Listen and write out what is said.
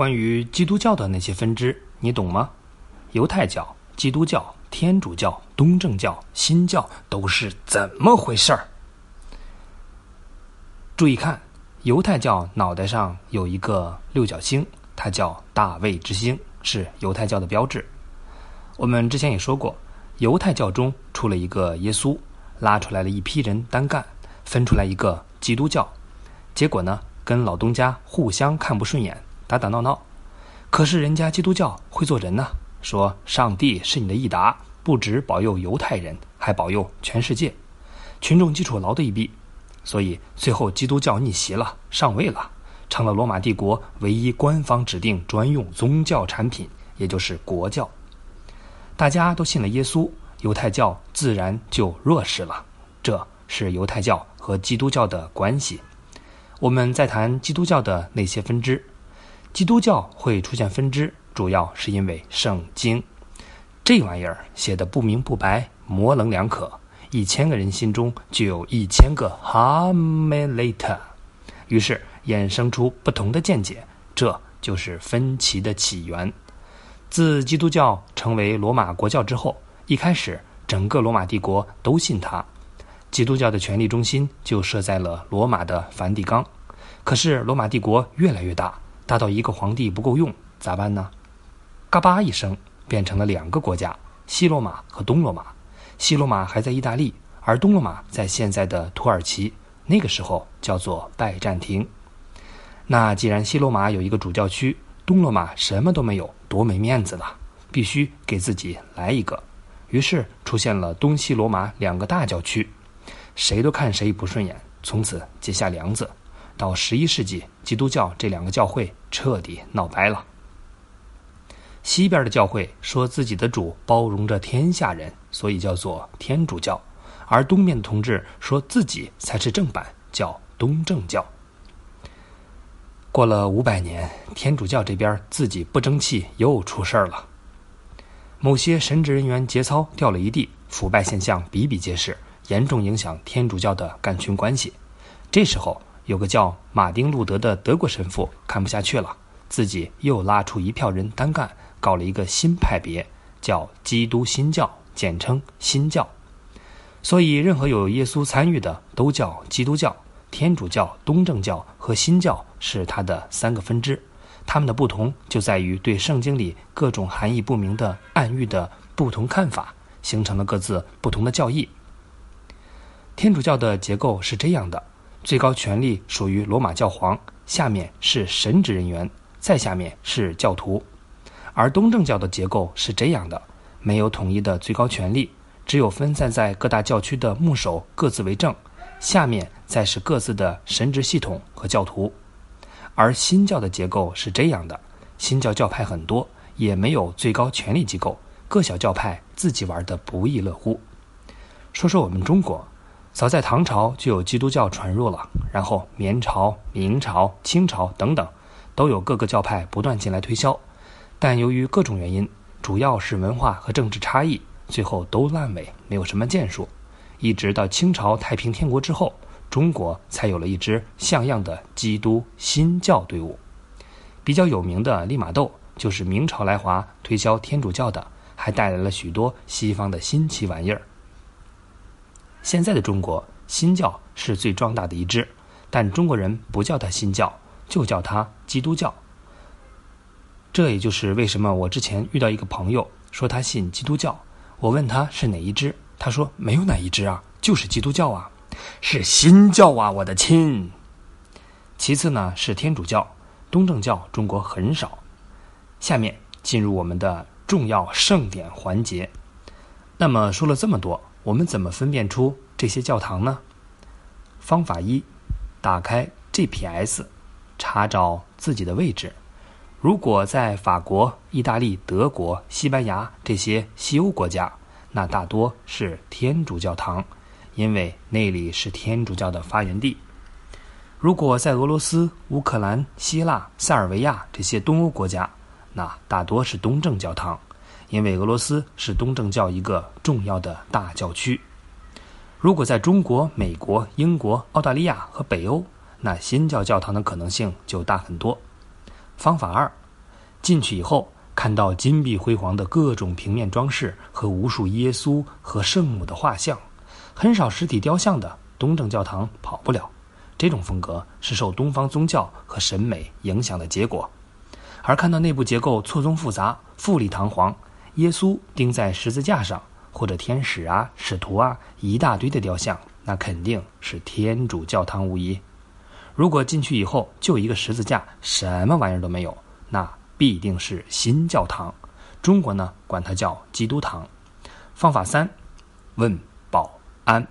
关于基督教的那些分支，你懂吗？犹太教、基督教、天主教、东正教、新教都是怎么回事儿？注意看，犹太教脑袋上有一个六角星，它叫大卫之星，是犹太教的标志。我们之前也说过，犹太教中出了一个耶稣，拉出来了一批人单干，分出来一个基督教，结果呢，跟老东家互相看不顺眼，打打闹闹。可是人家基督教会做人呢，说上帝是你的益达，不只保佑犹太人，还保佑全世界。群众基础牢的一逼，所以最后基督教逆袭了，上位了，成了罗马帝国唯一官方指定专用宗教产品，也就是国教。大家都信了耶稣，犹太教自然就弱势了。这是犹太教和基督教的关系。我们再谈基督教的那些分支。基督教会出现分支，主要是因为圣经这玩意儿写的不明不白、模棱两可，一千个人心中就有一千个哈梅雷特，于是衍生出不同的见解，这就是分歧的起源。自基督教成为罗马国教之后，一开始整个罗马帝国都信它，基督教的权力中心就设在了罗马的梵蒂冈。可是罗马帝国越来越大，大到一个皇帝不够用，咋办呢？嘎巴一声，变成了两个国家：西罗马和东罗马。西罗马还在意大利，而东罗马在现在的土耳其。那个时候叫做拜占庭。那既然西罗马有一个主教区，东罗马什么都没有，多没面子了，必须给自己来一个。于是出现了东西罗马两个大教区，谁都看谁不顺眼，从此结下梁子。到十一世纪，基督教这两个教会彻底闹掰了。西边的教会说自己的主包容着天下人，所以叫做天主教；而东面的同志说自己才是正版，叫东正教。过了五百年，天主教这边自己不争气，又出事儿了。某些神职人员节操掉了一地，腐败现象比比皆是，严重影响天主教的干群关系。这时候，有个叫马丁·路德的德国神父看不下去了，自己又拉出一票人单干，搞了一个新派别，叫基督新教，简称新教。所以，任何有耶稣参与的都叫基督教。天主教、东正教和新教是它的三个分支，它们的不同就在于对圣经里各种含义不明的暗喻的不同看法，形成了各自不同的教义。天主教的结构是这样的：最高权力属于罗马教皇，下面是神职人员，再下面是教徒；而东正教的结构是这样的：没有统一的最高权力，只有分散在各大教区的牧首各自为政。下面再是各自的神职系统和教徒，而新教的结构是这样的：新教教派很多，也没有最高权力机构，各小教派自己玩的不亦乐乎。说说我们中国，早在唐朝就有基督教传入了，然后明朝、明朝、清朝等等，都有各个教派不断进来推销，但由于各种原因，主要是文化和政治差异，最后都烂尾，没有什么建树。一直到清朝太平天国之后，中国才有了一支像样的基督新教队伍。比较有名的利玛窦就是明朝来华推销天主教的，还带来了许多西方的新奇玩意儿。现在的中国新教是最壮大的一支，但中国人不叫它新教，就叫它基督教。这也就是为什么我之前遇到一个朋友说他信基督教，我问他是哪一支。他说：“没有哪一支啊，就是基督教啊，是新教啊，我的亲。其次呢是天主教、东正教，中国很少。下面进入我们的重要盛典环节。那么说了这么多，我们怎么分辨出这些教堂呢？方法一：打开 GPS，查找自己的位置。如果在法国、意大利、德国、西班牙这些西欧国家。”那大多是天主教堂，因为那里是天主教的发源地。如果在俄罗斯、乌克兰、希腊、塞尔维亚这些东欧国家，那大多是东正教堂，因为俄罗斯是东正教一个重要的大教区。如果在中国、美国、英国、澳大利亚和北欧，那新教教堂的可能性就大很多。方法二，进去以后，看到金碧辉煌的各种平面装饰和无数耶稣和圣母的画像，很少实体雕像的东正教堂跑不了。这种风格是受东方宗教和审美影响的结果，而看到内部结构错综复杂、富丽堂皇，耶稣钉在十字架上，或者天使啊、使徒啊一大堆的雕像，那肯定是天主教堂无疑。如果进去以后就一个十字架，什么玩意儿都没有，那必定是新教堂。中国呢，管它叫基督堂。方法三，问保安。